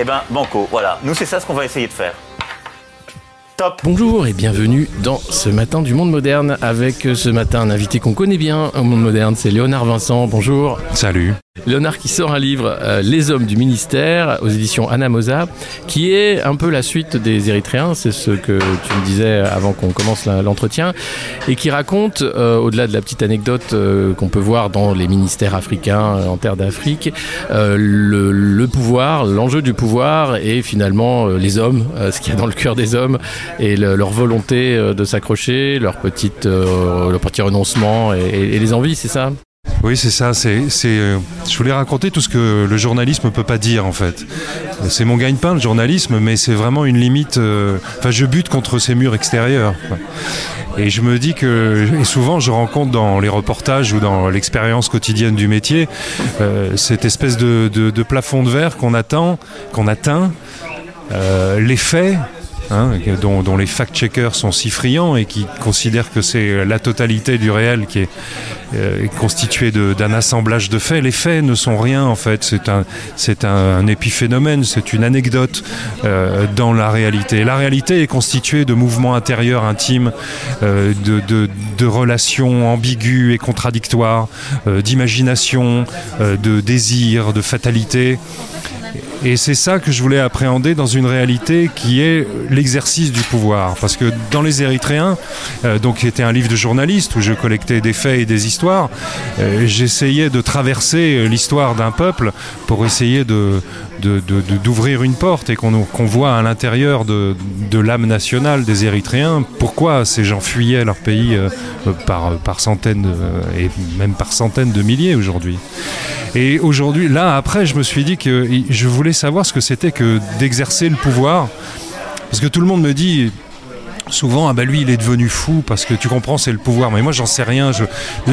Eh ben, banco, voilà. Nous, c'est ça ce qu'on va essayer de faire. Top Bonjour et bienvenue dans ce matin du monde moderne avec euh, ce matin un invité qu'on connaît bien au monde moderne, c'est Léonard Vincent. Bonjour. Salut. Léonard qui sort un livre, euh, Les hommes du ministère, aux éditions Anamosa, qui est un peu la suite des Érythréens, c'est ce que tu me disais avant qu'on commence l'entretien, et qui raconte, euh, au-delà de la petite anecdote euh, qu'on peut voir dans les ministères africains en terre d'Afrique, le, pouvoir, l'enjeu du pouvoir et finalement les hommes, ce qu'il y a dans le cœur des hommes et le- leur volonté de s'accrocher, leur, petite, leur petit renoncement et les envies, c'est ça? Oui, c'est ça. C'est, euh, je voulais raconter tout ce que le journalisme peut pas dire en fait. C'est mon gagne-pain le journalisme, mais c'est vraiment une limite. euh, Enfin, je bute contre ces murs extérieurs. Et je me dis que, et souvent je rencontre dans les reportages ou dans l'expérience quotidienne du métier, euh, cette espèce de, plafond de verre qu'on attend, qu'on atteint, les faits. Hein, dont, dont les fact-checkers sont si friands et qui considèrent que c'est la totalité du réel qui est euh, constitué de- d'un assemblage de faits. Les faits ne sont rien en fait, c'est un, c'est un épiphénomène, c'est une anecdote euh, dans la réalité. La réalité est constituée de mouvements intérieurs intimes, euh, de, de, de relations ambiguës et contradictoires, euh, d'imagination, euh, de désir, de fatalité. Et c'est ça que je voulais appréhender dans une réalité qui est l'exercice du pouvoir. Parce que dans les Érythréens, euh, donc qui était un livre de journaliste où je collectais des faits et des histoires, euh, j'essayais de traverser euh, l'histoire d'un peuple pour essayer de d'ouvrir une porte et qu'on voit à l'intérieur de, de l'âme nationale des Érythréens pourquoi ces gens fuyaient leur pays par, par centaines et même par centaines de milliers aujourd'hui. Et aujourd'hui, là, après, je me suis dit que je voulais savoir ce que c'était que d'exercer le pouvoir. Parce que tout le monde me dit souvent, ah bah lui, il est devenu fou parce que tu comprends, c'est le pouvoir. Mais moi, j'en sais rien. Je,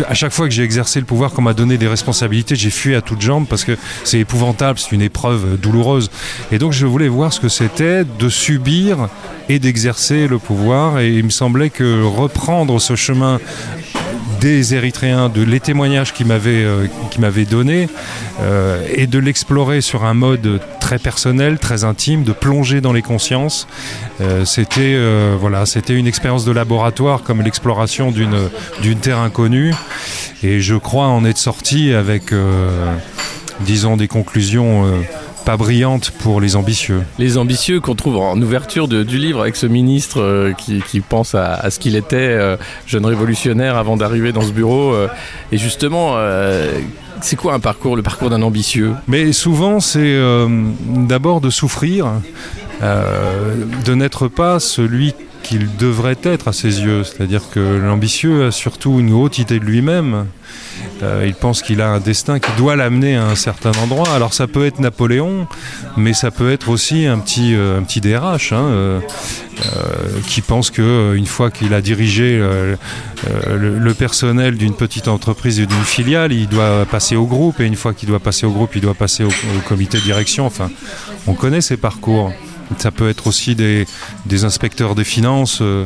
à chaque fois que j'ai exercé le pouvoir, qu'on m'a donné des responsabilités, j'ai fui à toutes jambes parce que c'est épouvantable, c'est une épreuve douloureuse. Et donc, je voulais voir ce que c'était de subir et d'exercer le pouvoir. Et il me semblait que reprendre ce chemin des Érythréens, de les témoignages qu'ils m'avaient euh, m'avaient donnés, euh, et de l'explorer sur un mode très personnel, très intime, de plonger dans les consciences. Euh, c'était voilà, c'était une expérience de laboratoire comme l'exploration d'une terre inconnue. Et je crois en être sorti avec, disons, des conclusions. Pas brillantes pour les ambitieux. Les ambitieux qu'on trouve en ouverture de- du livre avec ce ministre euh, qui, qui pense à, à ce qu'il était, euh, jeune révolutionnaire avant d'arriver dans ce bureau. euh, et justement, c'est quoi un parcours, le parcours d'un ambitieux? Mais souvent, c'est d'abord de souffrir, de n'être pas celui qu'il devrait être à ses yeux. C'est-à-dire que l'ambitieux a surtout une haute idée de lui-même. Euh, il pense qu'il a un destin qui doit l'amener à un certain endroit. Alors ça peut être Napoléon, mais ça peut être aussi un petit, euh, un petit DRH hein, euh, qui pense que euh, une fois qu'il a dirigé le, personnel d'une petite entreprise et d'une filiale, il doit passer au groupe et une fois qu'il doit passer au groupe, il doit passer au, au comité de direction. Enfin, on connaît ces parcours. Ça peut être aussi des, inspecteurs des finances euh,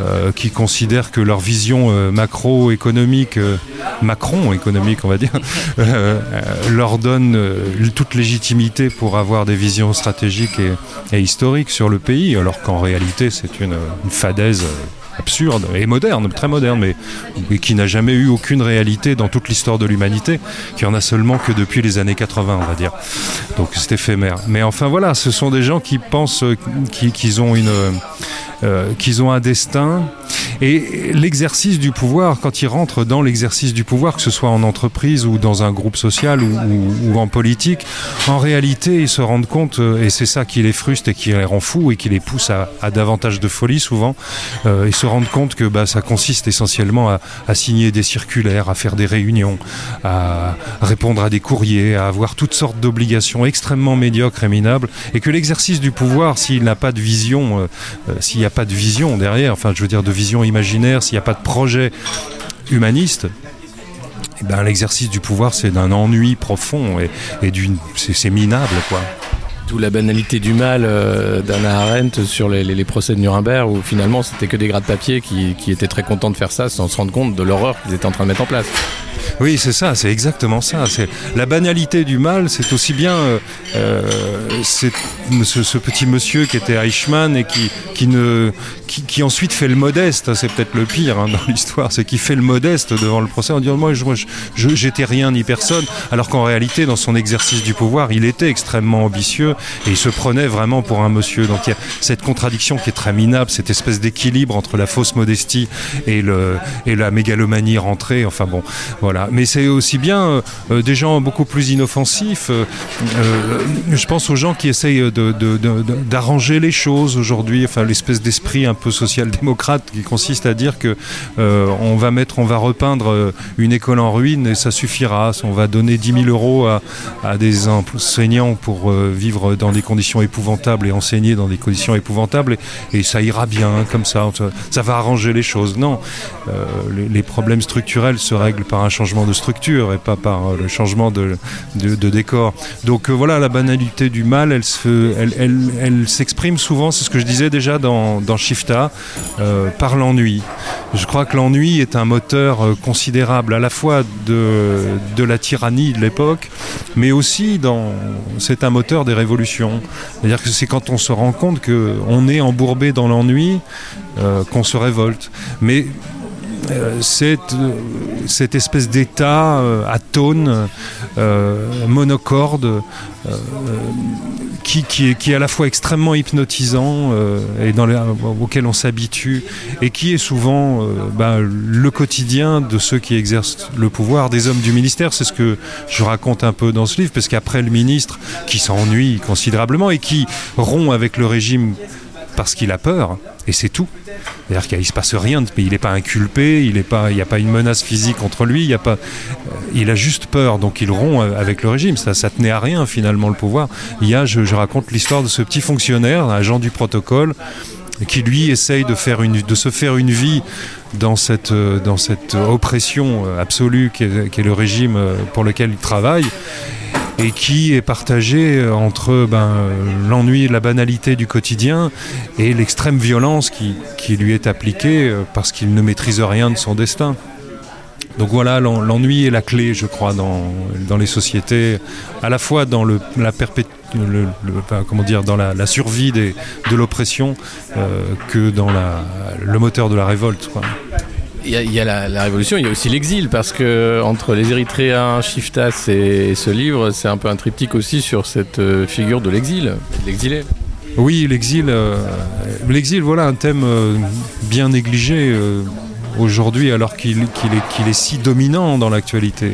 euh, qui considèrent que leur vision euh, macroéconomique, Macron économique on va dire, leur donne toute légitimité pour avoir des visions stratégiques et, et historiques sur le pays, alors qu'en réalité c'est une, une fadaise. Absurde et moderne, très moderne, mais, qui n'a jamais eu aucune réalité dans toute l'histoire de l'humanité, qui en a seulement que depuis les années 80, on va dire. Donc c'est éphémère. Mais enfin voilà, ce sont des gens qui pensent euh, qui- qu'ils ont une, euh, qu'ils ont un destin. Et l'exercice du pouvoir, quand ils rentrent dans l'exercice du pouvoir, que ce soit en entreprise ou dans un groupe social ou, en politique, en réalité, ils se rendent compte, euh, et c'est ça qui les frustre et qui les rend fous et qui les pousse à, davantage de folie souvent, euh, ils se rendent compte que bah, ça consiste essentiellement à, signer des circulaires, à faire des réunions, à répondre à des courriers, à avoir toutes sortes d'obligations extrêmement médiocres et minables, et que l'exercice du pouvoir, s'il n'a pas de vision, s'il n'y a pas de vision derrière, enfin je veux dire de vision imaginaire, s'il n'y a pas de projet humaniste, eh ben, l'exercice du pouvoir c'est d'un ennui profond et, et d'une c'est c'est minable quoi. D'où la banalité du mal euh, d'Anna Arendt sur les, procès de Nuremberg, où finalement c'était que des gras de papier qui, qui étaient très contents de faire ça sans se rendre compte de l'horreur qu'ils étaient en train de mettre en place. Oui, c'est ça, c'est exactement ça. La banalité du mal, c'est aussi bien euh, euh, ce, petit monsieur qui était Eichmann et qui, qui ne qui, ensuite fait le modeste. C'est peut-être le pire hein, dans l'histoire, c'est qu'il fait le modeste devant le procès en disant moi, j'étais rien ni personne, alors qu'en réalité, dans son exercice du pouvoir, il était extrêmement ambitieux et il se prenait vraiment pour un monsieur. Donc il y a cette contradiction qui est très minable, cette espèce d'équilibre entre la fausse modestie et le et la mégalomanie rentrée. Enfin bon, voilà. Mais c'est aussi bien euh, des gens beaucoup plus inoffensifs. euh, euh, je pense aux gens qui essayent d'arranger les choses aujourd'hui. Enfin, l'espèce d'esprit un peu social-démocrate qui consiste à dire que on va mettre, on va repeindre une école en ruine et ça suffira. On va donner 10 000 euros à, à des enseignants pour euh, dans des conditions épouvantables et enseigner dans des conditions épouvantables et, ça ira bien comme ça. Ça, va arranger les choses. Non, euh, les, problèmes structurels se règlent par un changement de structure et pas par euh, le changement de, décor. Donc euh, voilà, la banalité du mal, elle se- elle, elle, elle s'exprime souvent, c'est ce que je disais déjà dans, dans Shifta, par l'ennui. Je crois que l'ennui est un moteur considérable à la fois de, de la tyrannie de l'époque, mais aussi dans, c'est un moteur des révolutions. C'est-à-dire que c'est quand on se rend compte qu'on est embourbé dans l'ennui euh, qu'on se révolte. Mais euh, cette, euh, cette espèce d'état euh, atone, monocorde, qui, qui, est, qui à la fois extrêmement hypnotisant et auquel on s'habitue, et qui est souvent ben, le quotidien de ceux qui exercent le pouvoir, des hommes du ministère. C'est ce que je raconte un peu dans ce livre, parce qu'après le ministre, qui s'ennuie considérablement et qui rompt avec le régime parce qu'il a peur, et c'est tout. C'est-à-dire qu'il ne se passe rien, mais il n'est pas inculpé, il n'y a pas une menace physique contre lui, il, a pas, euh, il a juste peur, donc il rompt euh, avec le régime. Ça, ça tenait à rien finalement le pouvoir. Il y a, je, raconte l'histoire de ce petit fonctionnaire, agent du protocole, qui lui essaye de, se faire une vie dans cette, euh, oppression absolue qu'est le régime pour lequel il travaille et qui est partagé euh, entre ben, euh, l'ennui et la banalité du quotidien et l'extrême violence qui, lui est appliquée euh, parce qu'il ne maîtrise rien de son destin. Donc voilà, l'en- l'ennui est la clé, je crois, dans, les sociétés, à la fois dans la survie de l'oppression que dans la, le moteur de la révolte. Il y a, la, révolution, il y a aussi l'exil, parce que entre les Érythréens, Shiftas et, ce livre, c'est un peu un triptyque aussi sur cette euh, figure de l'exil, l'exilé. Oui, l'exil, euh, l'exil, voilà un thème euh, bien négligé aujourd'hui, alors qu'il est, si dominant dans l'actualité.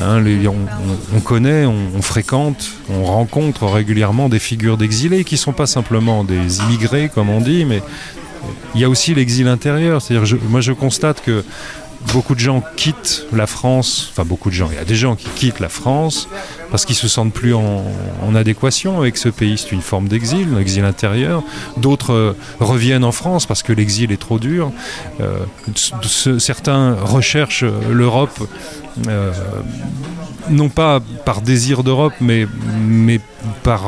Hein, on, on- on connaît, on, on fréquente, on rencontre régulièrement des figures d'exilés qui sont pas simplement des immigrés, comme on dit, mais il y a aussi l'exil intérieur. C'est-à-dire, moi, je constate que beaucoup de gens quittent la France, enfin beaucoup de gens, il y a des gens qui quittent la France parce qu'ils se sentent plus en, adéquation avec ce pays. C'est une forme d'exil, un exil intérieur. D'autres euh, reviennent en France parce que l'exil est trop dur. Euh, ce- certains recherchent euh, l'Europe. non pas par désir d'Europe, mais, mais par,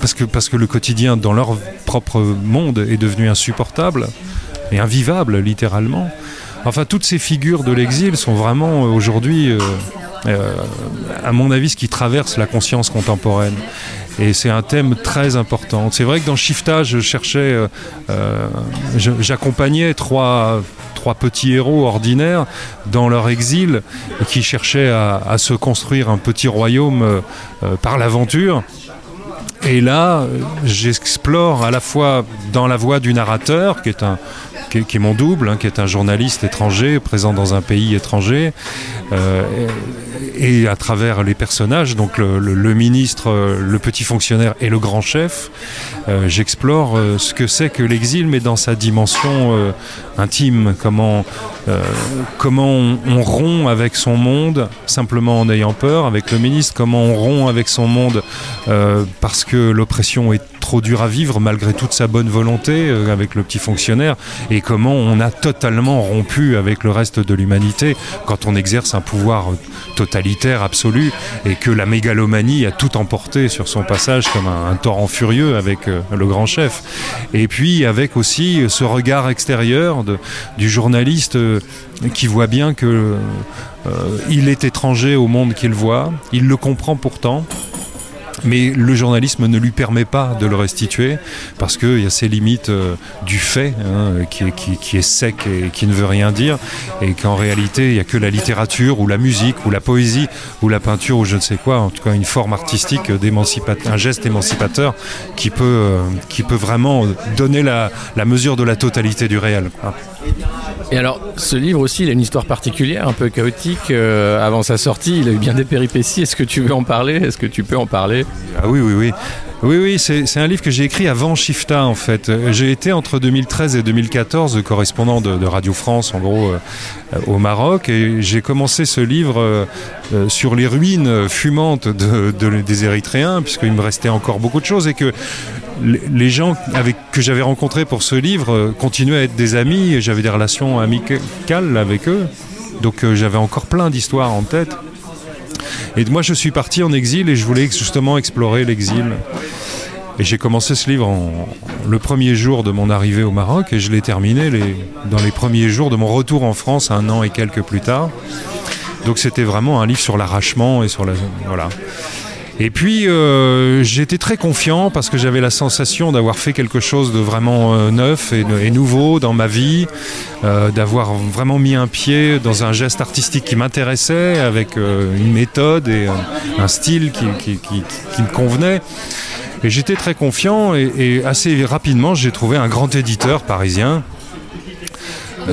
parce, que, parce que le quotidien dans leur propre monde est devenu insupportable et invivable littéralement. Enfin, toutes ces figures de l'exil sont vraiment euh, aujourd'hui, euh, euh, à mon avis, ce qui traverse la conscience contemporaine. Et c'est un thème très important. C'est vrai que dans Shifta, je cherchais, j'accompagnais trois, trois petits héros ordinaires dans leur exil qui cherchaient à, se construire un petit royaume par l'aventure. et là, j'explore à la fois dans la voix du narrateur, qui est un qui est, mon double, hein, qui est un journaliste étranger présent dans un pays étranger, euh, et, à travers les personnages, donc le, ministre, le petit fonctionnaire et le grand chef, euh, j'explore ce que c'est que l'exil, mais dans sa dimension intime, comment, comment on, rompt avec son monde simplement en ayant peur, avec le ministre, comment on rompt avec son monde parce que l'oppression est trop dure à vivre malgré toute sa bonne volonté euh, avec le petit fonctionnaire et comment on a totalement rompu avec le reste de l'humanité quand on exerce un pouvoir totalitaire absolu et que la mégalomanie a tout emporté sur son passage comme un, torrent furieux avec euh, le grand chef. Et puis avec aussi ce regard extérieur du journaliste euh, qui voit bien que il est étranger au monde qu'il voit, il le comprend pourtant mais le journalisme ne lui permet pas de le restituer parce qu'il y a ces limites euh, du fait hein, qui, est, sec et qui ne veut rien dire et qu'en réalité il n'y a que la littérature ou la musique ou la poésie ou la peinture ou je ne sais quoi, en tout cas une forme artistique un geste émancipateur qui peut, euh, qui peut vraiment donner la, mesure de la totalité du réel. Et alors, ce livre aussi, il a une histoire particulière, un peu chaotique. Euh, avant sa sortie, il a eu bien des péripéties. Est-ce que tu veux en parler? Est-ce que tu peux en parler? Ah oui, oui, oui. Oui, oui, c'est un livre que j'ai écrit avant Shifta, en fait. J'ai été entre 2013 et 2014 correspondant de, Radio France, en gros, euh, au Maroc, et j'ai commencé ce livre euh, sur les ruines fumantes de, des Érythréens, puisqu'il me restait encore beaucoup de choses, et que les gens avec, que j'avais rencontrés pour ce livre euh, continuaient à être des amis, j'avais des relations amicales avec eux. Donc euh, j'avais encore plein d'histoires en tête. Et moi je suis parti en exil et je voulais justement explorer l'exil. Et j'ai commencé ce livre le premier jour de mon arrivée au Maroc et je l'ai terminé dans les premiers jours de mon retour en France un an et quelques plus tard. Donc c'était vraiment un livre sur l'arrachement et sur la... Voilà. Et puis euh, j'étais très confiant parce que j'avais la sensation d'avoir fait quelque chose de vraiment euh, neuf et, nouveau dans ma vie, euh, d'avoir vraiment mis un pied dans un geste artistique qui m'intéressait, avec une méthode et un style qui, me convenait. Et j'étais très confiant et assez rapidement j'ai trouvé un grand éditeur parisien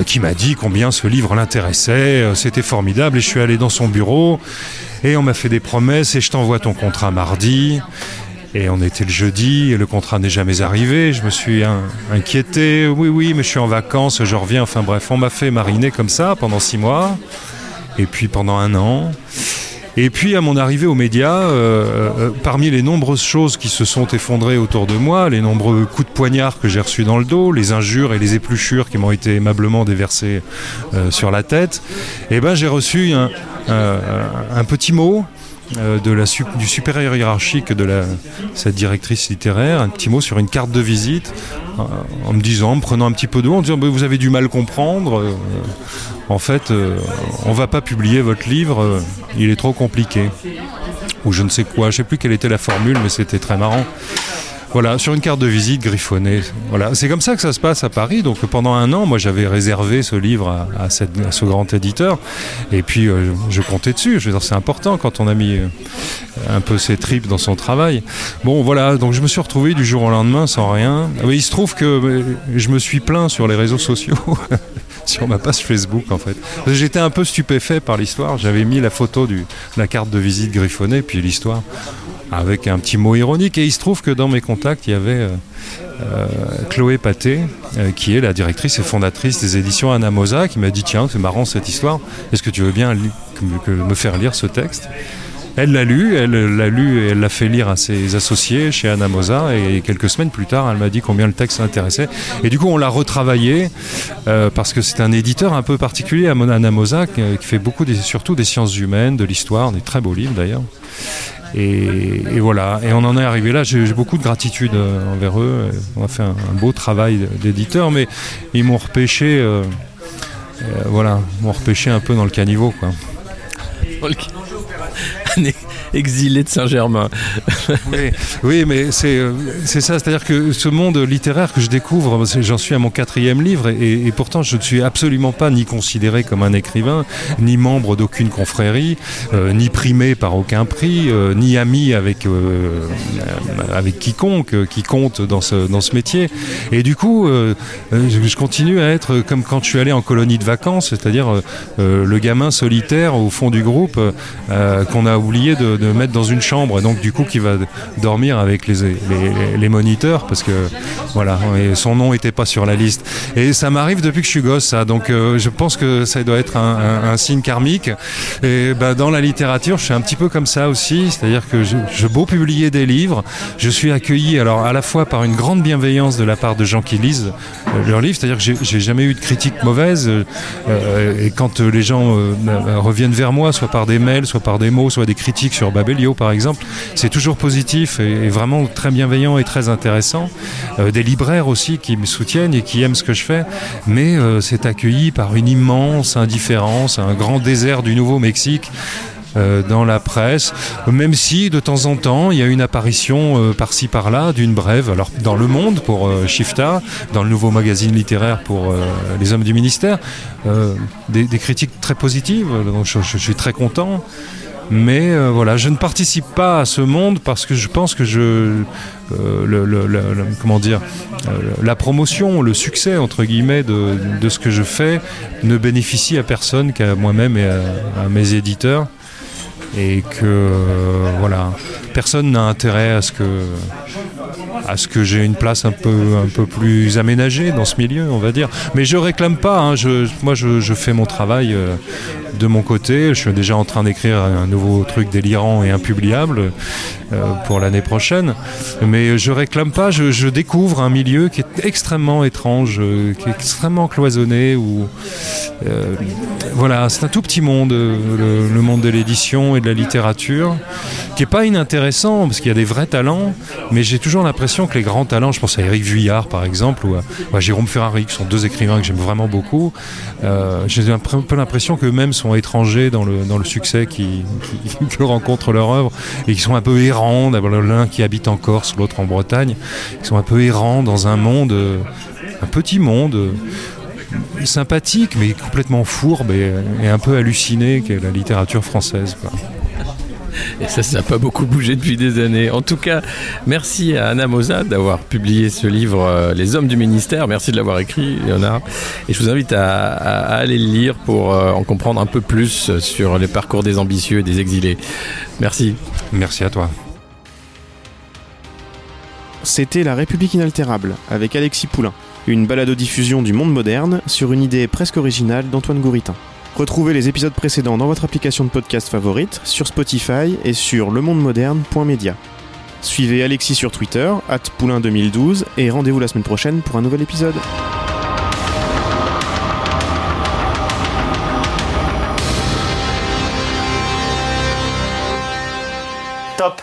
qui m'a dit combien ce livre l'intéressait, c'était formidable et je suis allé dans son bureau et on m'a fait des promesses et je t'envoie ton contrat mardi. Et on était le jeudi et le contrat n'est jamais arrivé. Je me suis inquiété. Oui, oui, mais je suis en vacances, je reviens. Enfin bref, on m'a fait mariner comme ça pendant six mois. Et puis pendant un an. Et puis à mon arrivée aux médias, euh, euh, parmi les nombreuses choses qui se sont effondrées autour de moi, les nombreux coups de poignard que j'ai reçus dans le dos, les injures et les épluchures qui m'ont été aimablement déversées euh, sur la tête, eh ben j'ai reçu un, un, petit mot euh, de la, du supérieur hiérarchique de la, cette directrice littéraire, un petit mot sur une carte de visite, euh, en me disant, en me prenant un petit peu d'eau, en disant vous avez du mal comprendre, euh, en fait, on va pas publier votre livre, il est trop compliqué. Ou je ne sais quoi, je sais plus quelle était la formule, mais c'était très marrant. Voilà, sur une carte de visite griffonnée. Voilà, c'est comme ça que ça se passe à Paris. Donc pendant un an, moi j'avais réservé ce livre à, ce grand éditeur. Et puis euh, je comptais dessus. Je veux dire, c'est important quand on a mis euh, un peu ses tripes dans son travail. Bon, voilà, donc je me suis retrouvé du jour au lendemain sans rien. Mais il se trouve que euh, je me suis plaint sur les réseaux sociaux. sur ma page Facebook en fait. J'étais un peu stupéfait par l'histoire. J'avais mis la photo de la carte de visite griffonnée, puis l'histoire avec un petit mot ironique. Et il se trouve que dans mes contacts, il y avait euh, euh, Chloé Paté, euh, qui est la directrice et fondatrice des éditions Anamosa, qui m'a dit Tiens, c'est marrant cette histoire, est-ce que tu veux bien me faire lire ce texte? Elle l'a lu, elle l'a lu et elle l'a fait lire à ses associés chez Anamosa et quelques semaines plus tard, elle m'a dit combien le texte l'intéressait. Et du coup, on l'a retravaillé parce que c'est un éditeur un peu particulier, Anamosa, qui, qui fait beaucoup, surtout des sciences humaines, de l'histoire, des très beaux livres d'ailleurs. Et, voilà, et on en est arrivé là. J'ai beaucoup de gratitude euh, envers eux. On a fait un, beau travail d'éditeur, mais ils m'ont repêché, euh, euh, voilà, m'ont repêché un peu dans le caniveau, quoi. année. Exilé de Saint-Germain. oui, mais c'est euh, c'est ça, c'est-à-dire que ce monde littéraire que je découvre, j'en suis à mon quatrième livre, et, pourtant je ne suis absolument pas ni considéré comme un écrivain, ni membre d'aucune confrérie, euh, ni primé par aucun prix, euh, ni ami avec, avec quiconque qui compte dans ce, dans ce métier. Et du coup, je, continue à être comme quand je suis allé en colonie de vacances, c'est-à-dire le gamin solitaire au fond du groupe qu'on a oublié de mettre dans une chambre, donc du coup qui va dormir avec les, les, moniteurs, parce que voilà, et son nom n'était pas sur la liste. Et ça m'arrive depuis que je suis gosse, ça, donc euh, je pense que ça doit être un, signe karmique. Et bah, dans la littérature, je suis un petit peu comme ça aussi, c'est-à-dire que je, je, beau publier des livres, je suis accueilli alors à la fois par une grande bienveillance de la part de gens qui lisent euh, leurs livres, c'est-à-dire que j'ai jamais eu de critique mauvaise, euh, et quand les gens reviennent vers moi, soit par des mails, soit par des mots, soit des critiques sur Babelio par exemple, c'est toujours positif et, vraiment très bienveillant et très intéressant. Euh, des libraires aussi qui me soutiennent et qui aiment ce que je fais, mais euh, c'est accueilli par une immense indifférence, un grand désert du Nouveau-Mexique. Euh, dans la presse, même si de temps en temps il y a une apparition par-ci par-là d'une brève, alors dans Le Monde pour Shifta, dans le nouveau magazine littéraire pour les hommes du ministère, des, critiques très positives, donc je suis très content. Mais euh, voilà, je ne participe pas à ce monde parce que je pense que je, euh, comment dire, euh, la promotion, le succès entre guillemets de, de, ce que je fais ne bénéficie à personne qu'à moi-même et à, mes éditeurs, et que voilà, personne n'a intérêt à ce que à ce que j'ai une place un peu, un peu plus aménagée dans ce milieu, on va dire. Mais je réclame pas, hein, je, moi je, fais mon travail de mon côté, je suis déjà en train d'écrire un nouveau truc délirant et impubliable euh, pour l'année prochaine, mais je réclame pas, je, découvre un milieu qui est extrêmement étrange, euh, qui est extrêmement cloisonné, où voilà, c'est un tout petit monde, le, monde de l'édition et de la littérature, qui est pas inintéressant, parce qu'il y a des vrais talents, mais j'ai toujours l'impression que les grands talents, je pense à Eric Vuillard par exemple, ou à, Jérôme Ferrari, qui sont deux écrivains que j'aime vraiment beaucoup, euh, j'ai un peu l'impression qu'eux-mêmes sont étrangers dans le, dans le succès qui, que rencontre leur œuvre, et qui sont un peu errants, l'un qui habite en Corse, l'autre en Bretagne, qui sont un peu errants dans un monde, euh, un petit monde euh, sympathique mais complètement fourbe et, un peu halluciné qu'est la littérature française. Et ça, ça n'a pas beaucoup bougé depuis des années. En tout cas, merci à Anna Moza d'avoir publié ce livre euh, Les hommes du ministère. Merci de l'avoir écrit, Léonard. Et je vous invite à, aller le lire pour euh, en comprendre un peu plus sur les parcours des ambitieux et des exilés. Merci. Merci à toi. C'était La République inaltérable avec Alexis Poulain, une balado-diffusion du monde moderne sur une idée presque originale d'Antoine Gouritin. Retrouvez les épisodes précédents dans votre application de podcast favorite, sur Spotify et sur lemondemoderne.media. Suivez Alexis sur Twitter, poulain2012, et rendez-vous la semaine prochaine pour un nouvel épisode. Top